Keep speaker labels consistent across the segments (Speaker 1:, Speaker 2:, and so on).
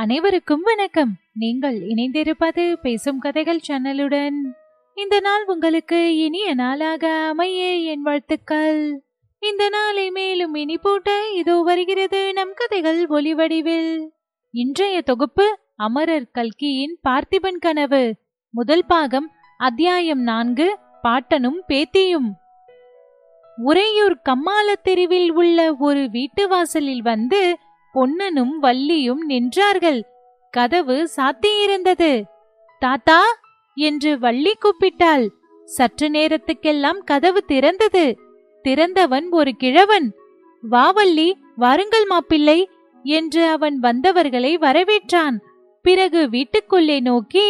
Speaker 1: அனைவருக்கும் வணக்கம். நீங்கள் இணைந்திருப்பது பேசும் கதைகள் சேனலுடன். இந்த நாள் உங்களுக்கு இனிய நாளாக அமைய என் வாழ்த்துக்கள். இந்த நாளை மேலும் இனி போட்ட இதோ வருகிறது நம் கதைகள் ஒளிவடிவில் இன்றைய தொகுப்பு அமரர் கல்கியின் பார்த்திபன் கனவு. முதல் பாகம் அத்தியாயம் நான்கு பாட்டனும் பேத்தியும். உறையூர் கம்மாள தெருவில் உள்ள ஒரு வீட்டு வாசலில் வந்து பொன்னனும் வள்ளியும் நின்றார்கள். கதவு சாத்தியிருந்தது. தாத்தா என்று வள்ளி கூப்பிட்டாள். சற்று நேரத்துக்கெல்லாம் கதவு திறந்தது. திறந்தவன் ஒரு கிழவன். வா வள்ளி வாருங்கள் மாப்பிள்ளை என்று அவன் வந்தவர்களை வரவேற்றான். பிறகு வீட்டுக்குள்ளே நோக்கி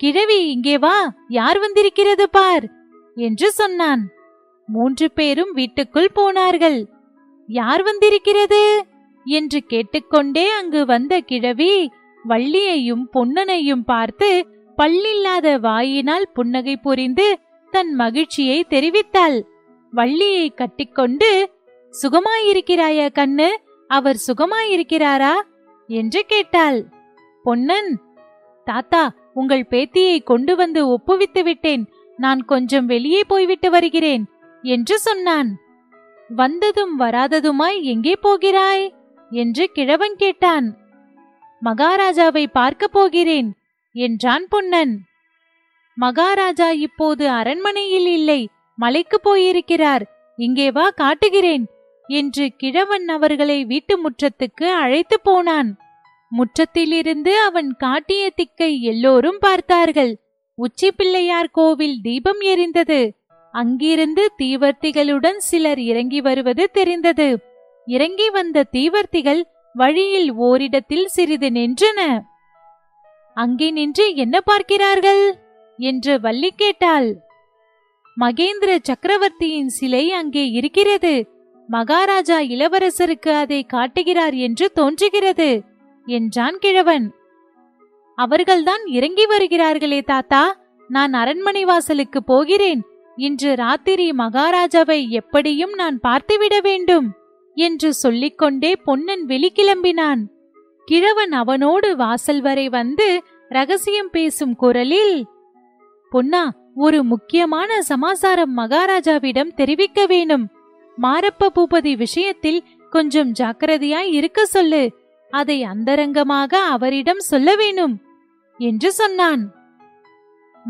Speaker 1: கிழவி இங்கே வா யார் வந்திருக்கிறது பார் என்று சொன்னான். மூன்று பேரும் வீட்டுக்குள் போனார்கள். யார் வந்திருக்கிறது? என்று கேட்டுக்கொண்டே அங்கு வந்த கிழவி வள்ளியையும் பொன்னனையும் பார்த்து பல்லில்லாத வாயினால் புன்னகை புரிந்து தன் மகிழ்ச்சியை தெரிவித்தாள். வள்ளியை கட்டிக்கொண்டு சுகமாயிருக்கிறாயா கண்ணு அவர் சுகமாயிருக்கிறாரா? என்று கேட்டாள். பொன்னன் தாத்தா உங்கள் பேத்தியை கொண்டு வந்து ஒப்புவித்து விட்டேன். நான் கொஞ்சம் வெளியே போய்விட்டு வருகிறேன் என்று சொன்னான். வந்ததும் வராததுமாய் எங்கே போகிறாய்? என்று கிழவன் கேட்டான். மகாராஜாவை பார்க்கப் போகிறேன் என்றான் பொன்னன். மகாராஜா இப்போது அரண்மனையில் இல்லை மலைக்கு போயிருக்கிறார் இங்கே வா காட்டுகிறேன் என்று கிழவன் அவர்களை வீட்டு முற்றத்துக்கு அழைத்து போனான். முற்றத்திலிருந்து அவன் காட்டிய திக்கை எல்லோரும் பார்த்தார்கள். உச்சி பிள்ளையார் கோவில் தீபம் எரிந்தது. அங்கிருந்து தீவர்த்திகளுடன் சிலர் இறங்கி வருவது தெரிந்தது. இறங்கி வந்த தீவர்த்திகள் வழியில் ஓரிடத்தில் சிறிது நின்றன. அங்கே நின்று என்ன பார்க்கிறார்கள்? என்று வள்ளி கேட்டாள். மகேந்திர சக்கரவர்த்தியின் சிலை அங்கே இருக்கிறது. மகாராஜா இளவரசருக்கு அதை காட்டுகிறார் என்று தோன்றுகிறது என்றான் கிழவன். அவர்கள்தான் இறங்கி வருகிறார்களே தாத்தா நான் அரண்மனை வாசலுக்கு போகிறேன். இன்று ராத்திரி மகாராஜாவை எப்படியும் நான் பார்த்துவிட வேண்டும். என்று சொல்லிக்கொண்டே பொன்னன் வெளிக்கிளம்பினான். கிழவன் அவனோடு வாசல் வரை வந்து ரகசியம் பேசும் குரலில் பொன்னா ஒரு முக்கியமான சமாசாரம் மகாராஜாவிடம் தெரிவிக்க வேணும். மாரப்ப பூபதி விஷயத்தில் கொஞ்சம் ஜாக்கிரதையாய் இருக்க சொல்லு. அதை அந்தரங்கமாக அவரிடம் சொல்ல வேணும் என்று சொன்னான்.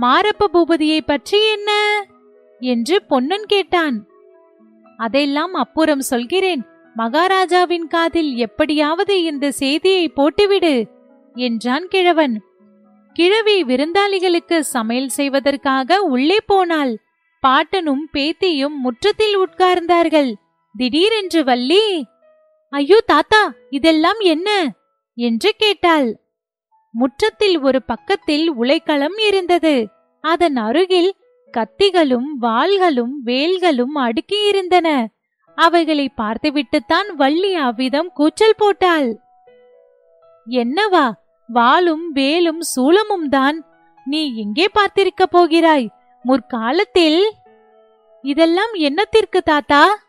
Speaker 1: மாரப்ப பூபதியை பற்றி என்ன? என்று பொன்னன் கேட்டான். அதெல்லாம் அப்புறம் சொல்கிறேன். மகாராஜாவின் காதில் எப்படியாவது இந்த செய்தியை போட்டுவிடு என்றான் கிழவன். கிழவி விருந்தாளிகளுக்கு சமையல் செய்வதற்காக உள்ளே போனாள். பாட்டனும் பேத்தியும் முற்றத்தில் உட்கார்ந்தார்கள். திடீரென்று வள்ளி ஐயோ தாத்தா இதெல்லாம் என்ன? என்று கேட்டாள். முற்றத்தில் ஒரு பக்கத்தில் உலைக்களம் இருந்தது. அதன் அருகில் கத்திகளும் வாள்களும் வேல்களும் அடுக்கியிருந்தன. அவைகளை பார்த்துவிட்டுத்தான் வள்ளி அவ்விதம் கூச்சல் போட்டாள். என்னவா வாளும் வேலும் சூலமும் தான். நீ எங்கே பார்த்திருக்க போகிறாய் முற்காலத்தில்? இதெல்லாம் என்னத்திற்கு தாத்தா?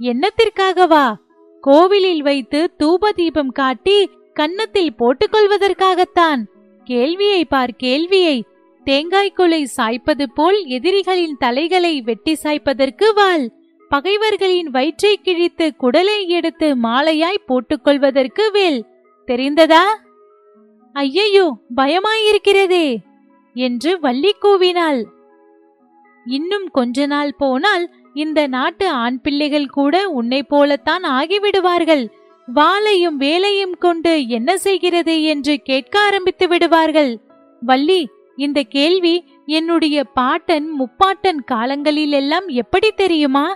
Speaker 1: என்னத்திற்காகவா? கோவிலில் வைத்து தூப தீபம் காட்டி கன்னத்தில் போட்டுக்கொள்வதற்காகத்தான் கேள்வியை பார் கேள்வியை. தேங்காய் குலை சாய்ப்பது போல் எதிரிகளின் தலைகளை வெட்டி சாய்ப்பதற்கு வாள். பகைவர்களின் வயிற்றை கிழித்து குடலை எடுத்து மாலையாய் போட்டுக்கொள்வதற்கு வேல். தெரிந்ததா? ஐயையோ பயமாயிருக்கிறதே! என்று வள்ளி கூவினாள். இன்னும் கொஞ்ச நாள் போனால் இந்த நாட்டு ஆண் பிள்ளைகள் கூட உன்னை போலத்தான் ஆகிவிடுவார்கள். வாளையும் வேலையும் கொண்டு என்ன செய்கிறது என்று கேட்க ஆரம்பித்து விடுவார்கள். வள்ளி இந்த கேள்வி என்னுடைய பாட்டன் முப்பாட்டன் காலங்களில் எல்லாம் எப்படி தெரியுமா?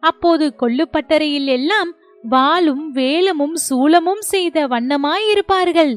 Speaker 1: அப்போது கொள்ளுப்பட்டறையில் எல்லாம் வாளும் வேலமும் சூலமும் செய்த வண்ணமாயிருப்பார்கள்.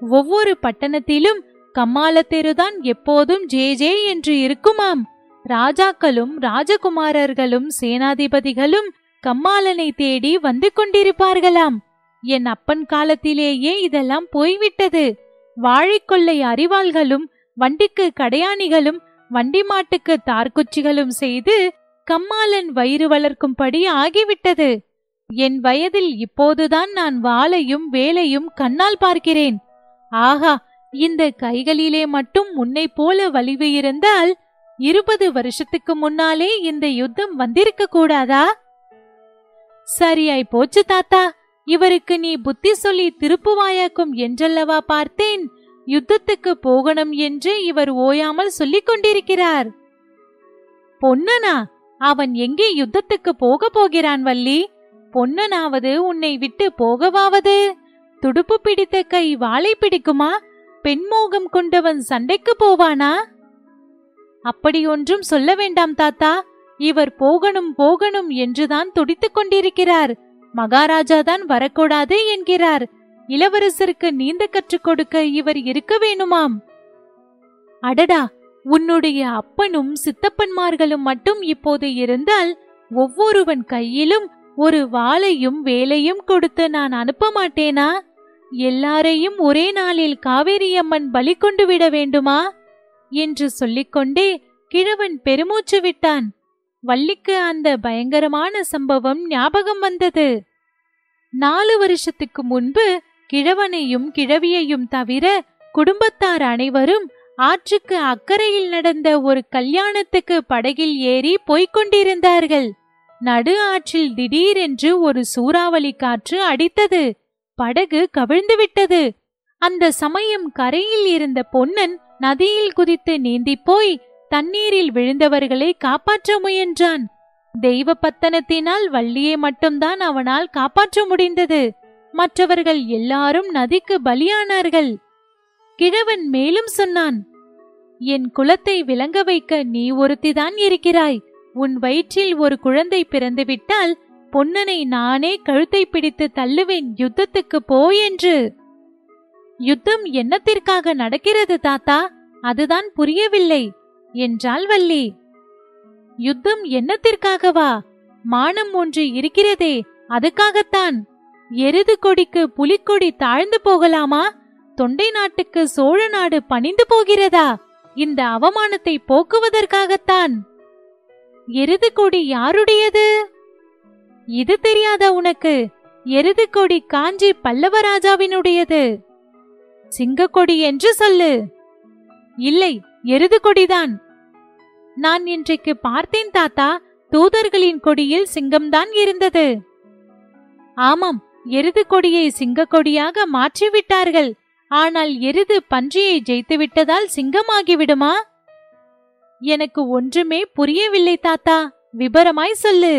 Speaker 1: ஒவ்வொரு பட்டணத்திலும் கம்மாளத்தெருதான் எப்போதும் ஜே ஜே என்று இருக்குமாம். ராஜாக்களும் ராஜகுமாரர்களும் சேனாதிபதிகளும் கம்மாளனை தேடி வந்து கொண்டிருப்பார்களாம். என் அப்பன் காலத்திலேயே இதெல்லாம் போய்விட்டது. வாழைக்கொள்ளை அறிவாள்களும் வண்டிக்கு கடையாணிகளும் வண்டி மாட்டுக்கு தார்குச்சிகளும் செய்து கம்மாளன் வயிறு வளர்க்கும்படி ஆகிவிட்டது. என் வயதில் இப்போதுதான் நான் வாளையும் வேலையும் கண்ணால் பார்க்கிறேன். ஆஹா இந்த கைகளிலே மட்டும் உன்னை போல வலிவு இருந்தால் இருபது வருஷத்துக்கு முன்னாலே இந்த யுத்தம் வந்திருக்க கூடாதா? சரியாய் போச்சு தாத்தா இவருக்கு நீ புத்தி சொல்லி திருப்புவாயாக்கும் என்றல்லவா பார்த்தேன். யுத்தத்துக்கு போகணும் என்று இவர் ஓயாமல் சொல்லிக் கொண்டிருக்கிறார். பொன்னனா அவன் எங்கே யுத்தத்துக்கு போக போகிறான் வள்ளி? பொன்னனாவது உன்னை விட்டு போகவாவது? துடுப்பு பிடித்த கை வாளை பிடிக்குமா? பெண்மோகம் கொண்டவன் சண்டைக்கு போவானா? அப்படி ஒன்றும் சொல்ல வேண்டாம் தாத்தா. இவர் போகணும் போகணும் என்றுதான் துடித்துக் கொண்டிருக்கிறார். மகாராஜா தான் வரக்கூடாது என்கிறார். இளவரசருக்கு நீந்த கற்றுக் கொடுக்க இவர் இருக்க வேணுமாம். அடடா! உன்னுடைய அப்பனும் சித்தப்பன்மார்களும் மட்டும் இப்போது இருந்தால் ஒவ்வொருவன் கையிலும் ஒரு வாளையும் வேலையும் கொடுத்து நான் அனுப்ப மாட்டேனா? எல்லாரையும் ஒரே நாளில் காவேரியம்மன் பலி கொண்டு விட வேண்டுமா? என்று சொல்லிக்கொண்டே கிழவன் பெருமூச்சு விட்டான். வள்ளிக்கு அந்த பயங்கரமான சம்பவம் ஞாபகம் வந்தது. நாலு வருஷத்துக்கு முன்பு கிழவனையும் கிழவியையும் தவிர குடும்பத்தார் அனைவரும் ஆற்றுக்கு அக்கறையில் நடந்த ஒரு கல்யாணத்துக்கு படகில் ஏறி போய்க் கொண்டிருந்தார்கள் நடு ஆற்றில் திடீரென்று ஒரு சூறாவளி காற்று அடித்தது. படகு கவிழ்ந்து விட்டது. அந்த சமயம் கரையில் இருந்த பொன்னன் நதியில் குதித்து நீந்திப் போய் தண்ணீரில் விழுந்தவர்களை காப்பாற்ற முயன்றான். தெய்வ பத்தனத்தினால் வள்ளியை மட்டும்தான் அவனால் காப்பாற்ற முடிந்தது. மற்றவர்கள் எல்லாரும் நதிக்கு பலியானார்கள். கிழவன் மேலும் சொன்னான் என் குலத்தை விளங்க வைக்க நீ ஒருத்திதான் இருக்கிறாய். உன் வயிற்றில் ஒரு குழந்தை பிறந்துவிட்டால் பொன்னனை நானே கழுத்தை பிடித்து தள்ளுவேன் யுத்தத்துக்கு போ என்று. யுத்தம் என்னத்திற்காக நடக்கிறது தாத்தா? அதுதான் புரியவில்லை என்றாள் வள்ளி. யுத்தம் என்னத்திற்காகவா? மானம் ஒன்று இருக்கிறதே அதுக்காகத்தான். எருது கொடிக்கு புலிக்கொடி தாழ்ந்து போகலாமா? தொண்டை நாட்டுக்கு சோழ நாடு பணிந்து போகிறதா? இந்த அவமானத்தை போக்குவதற்காகத்தான். எருது கொடி யாருடையது? இது தெரியாத உனக்கு எருது கொடி காஞ்சி பல்லவராஜாவினுடையது. சிங்கக்கொடி என்று சொல்லு. இல்லை எருது கொடிதான். நான் இன்றைக்கு பார்த்தேன் தாத்தா தூதர்களின் கொடியில் சிங்கம்தான் இருந்தது. ஆமாம் எருது கொடியை சிங்கக்கொடியாக மாற்றிவிட்டார்கள். ஆனால் எருது பன்றியை ஜெயித்து விட்டதால் சிங்கமாகிவிடுமா? எனக்கு ஒன்றுமே புரியவில்லை தாத்தா விபரமாய் சொல்லு.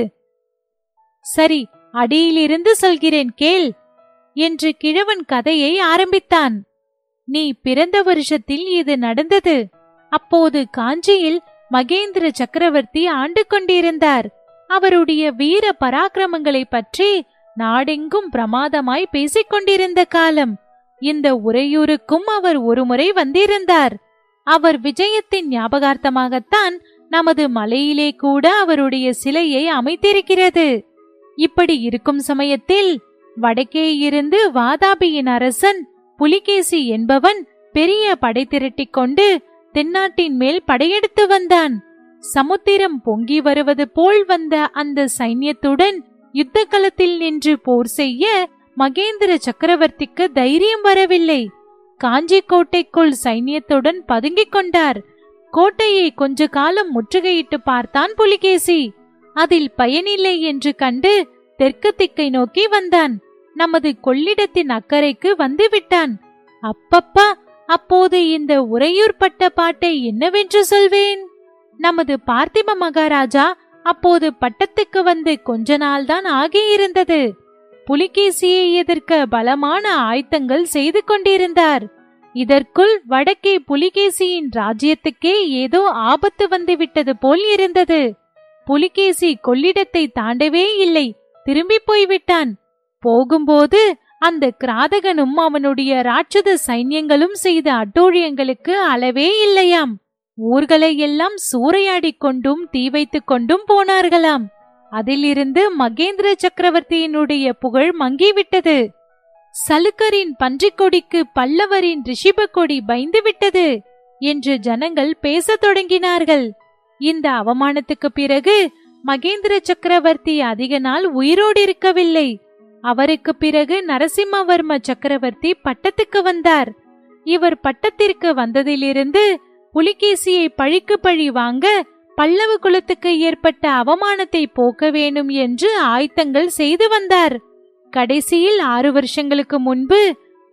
Speaker 1: சரி அடியிலிருந்து சொல்கிறேன் கேள் என்று கிழவன் கதையை ஆரம்பித்தான். நீ பிறந்த வருஷத்தில் இது நடந்தது. அப்போது காஞ்சியில் மகேந்திர சக்கரவர்த்தி ஆண்டு கொண்டிருந்தார். அவருடைய வீர பராக்கிரமங்களை பற்றி நாடெங்கும் பிரமாதமாய் பேசிக் கொண்டிருந்த காலம். இந்த உறையூருக்கும் அவர் ஒருமுறை வந்திருந்தார். அவர் விஜயத்தின் ஞாபகார்த்தமாகத்தான் நமது மலையிலே கூட அவருடைய சிலையை அமைத்திருக்கிறது. இப்படி இருக்கும் சமயத்தில் வடக்கே இருந்து வாதாபியின் அரசன் புலிகேசி என்பவன் பெரிய படை திரட்டிக் கொண்டு தென்னாட்டின் மேல் படையெடுத்து வந்தான். சமுத்திரம் பொங்கி வருவது போல் வந்த அந்த சைன்யத்துடன் யுத்த களத்தில் நின்று போர் செய்ய மகேந்திர சக்கரவர்த்திக்கு தைரியம் வரவில்லை. காஞ்சி கோட்டைக்குள் சைன்யத்துடன் பதுங்கிக் கொண்டார். கோட்டையை கொஞ்ச காலம் முற்றுகையிட்டு பார்த்தான் புலிகேசி. அதில் பயனில்லை என்று கண்டு தெற்கு திக்கை நோக்கி வந்தான். நமது கொள்ளிடத்தின் அக்கறைக்கு வந்து விட்டான் அப்பப்பா அப்போது இந்த உறையூர் பட்ட பாட்டை என்னவென்று சொல்வேன்? நமது பார்த்திப மகாராஜா அப்போது பட்டத்துக்கு வந்து கொஞ்ச நாள்தான் ஆகியிருந்தது. புலிகேசியை எதிர்க்க பலமான ஆயத்தங்கள் செய்து கொண்டிருந்தார். இதற்குள் வடக்கே புலிகேசியின் ராஜ்யத்துக்கே ஏதோ ஆபத்து வந்துவிட்டது போல் இருந்தது. புலிகேசி கொள்ளிடத்தை தாண்டவே இல்லை திரும்பி போய்விட்டான். போகும்போது அந்த கிராதகனும் அவனுடைய ராட்சத சைன்யங்களும் செய்த அட்டூழியங்களுக்கு அளவே இல்லையாம். ஊர்களை எல்லாம் சூறையாடிக் கொண்டும் தீ வைத்துக் கொண்டும் போனார்களாம். அதிலிருந்து மகேந்திர சக்கரவர்த்தியினுடைய புகழ் மங்கிவிட்டது. சலுக்கரின் பன்றிக்கொடிக்கு பல்லவரின் ரிஷிப கொடி பயந்து விட்டது என்று ஜனங்கள் பேசத் தொடங்கினார்கள். இந்த அவமானத்துக்கு பிறகு மகேந்திர சக்கரவர்த்தி அதிக நாள் உயிரோடு இருக்கவில்லை. அவருக்கு பிறகு நரசிம்மவர்ம சக்கரவர்த்தி பட்டத்துக்கு வந்தார். இவர் பட்டத்திற்கு வந்ததிலிருந்து புலிகேசியை பழிக்கு பழி வாங்க பல்லவ குலத்துக்கு ஏற்பட்ட அவமானத்தை போக்க வேணும் என்று ஆயத்தங்கள் செய்து வந்தார். கடைசியில் ஆறு வருஷங்களுக்கு முன்பு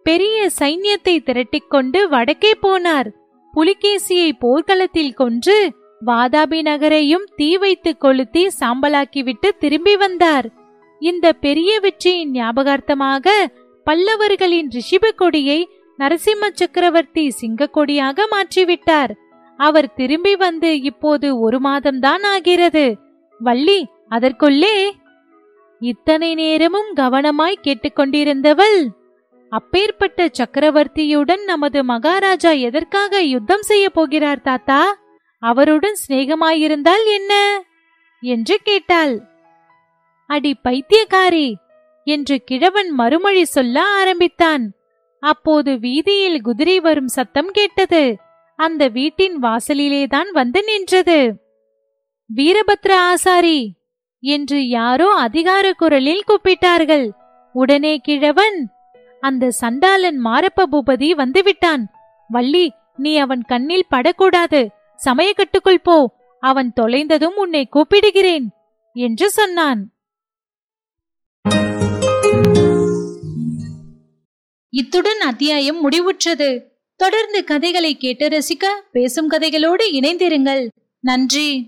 Speaker 1: பெரிய சைன்யத்தை திரட்டிக்கொண்டு வடக்கே போனார். புலிகேசியை போர்க்களத்தில் கொன்று வாதாபி நகரையும் தீ வைத்து கொளுத்தி சாம்பலாக்கிவிட்டு திரும்பி வந்தார். இந்த பெரிய வெற்றியின் ஞாபகார்த்தமாக பல்லவர்களின் ரிஷிப கொடியை நரசிம்ம சக்கரவர்த்தி சிங்க கொடியாக மாற்றிவிட்டார். அவர் திரும்பி வந்து இப்போது ஒரு மாதம்தான் ஆகிறது. வள்ளி அதற்குள்ளே. இத்தனை நேரமும் கவனமாய் கேட்டுக்கொண்டிருந்தவள். அப்பேற்பட்ட சக்கரவர்த்தியுடன் நமது மகாராஜா எதற்காக யுத்தம் செய்ய போகிறார் தாத்தா? அவருடன் சிநேகமாயிருந்தால் என்ன? என்று கேட்டாள். அடி பைத்தியக்காரி! என்று கிழவன் மறுமொழி சொல்ல ஆரம்பித்தான். அப்போது வீதியில் குதிரை வரும் சத்தம் கேட்டது. அந்த வீட்டின் வாசலிலேதான் வந்து நின்றது. வீரபத்ர ஆசாரி என்று யாரோ அதிகார குரலில் கூப்பிட்டார்கள். உடனே கிழவன். அந்த சண்டாளன் மாரப்ப பூபதி வந்துவிட்டான் வள்ளி நீ அவன் கண்ணில் படக்கூடாது. சமயக்கட்டுக்குள் போ. அவன் தொலைந்ததும் உன்னை கூப்பிடுகிறேன் என்று சொன்னான். இத்துடன் அத்தியாயம் முடிவுற்றது. தொடர்ந்து கதைகளை கேட்டு ரசிக்க பேசும் கதைகளோடு இணைந்திருங்கள். நன்றி.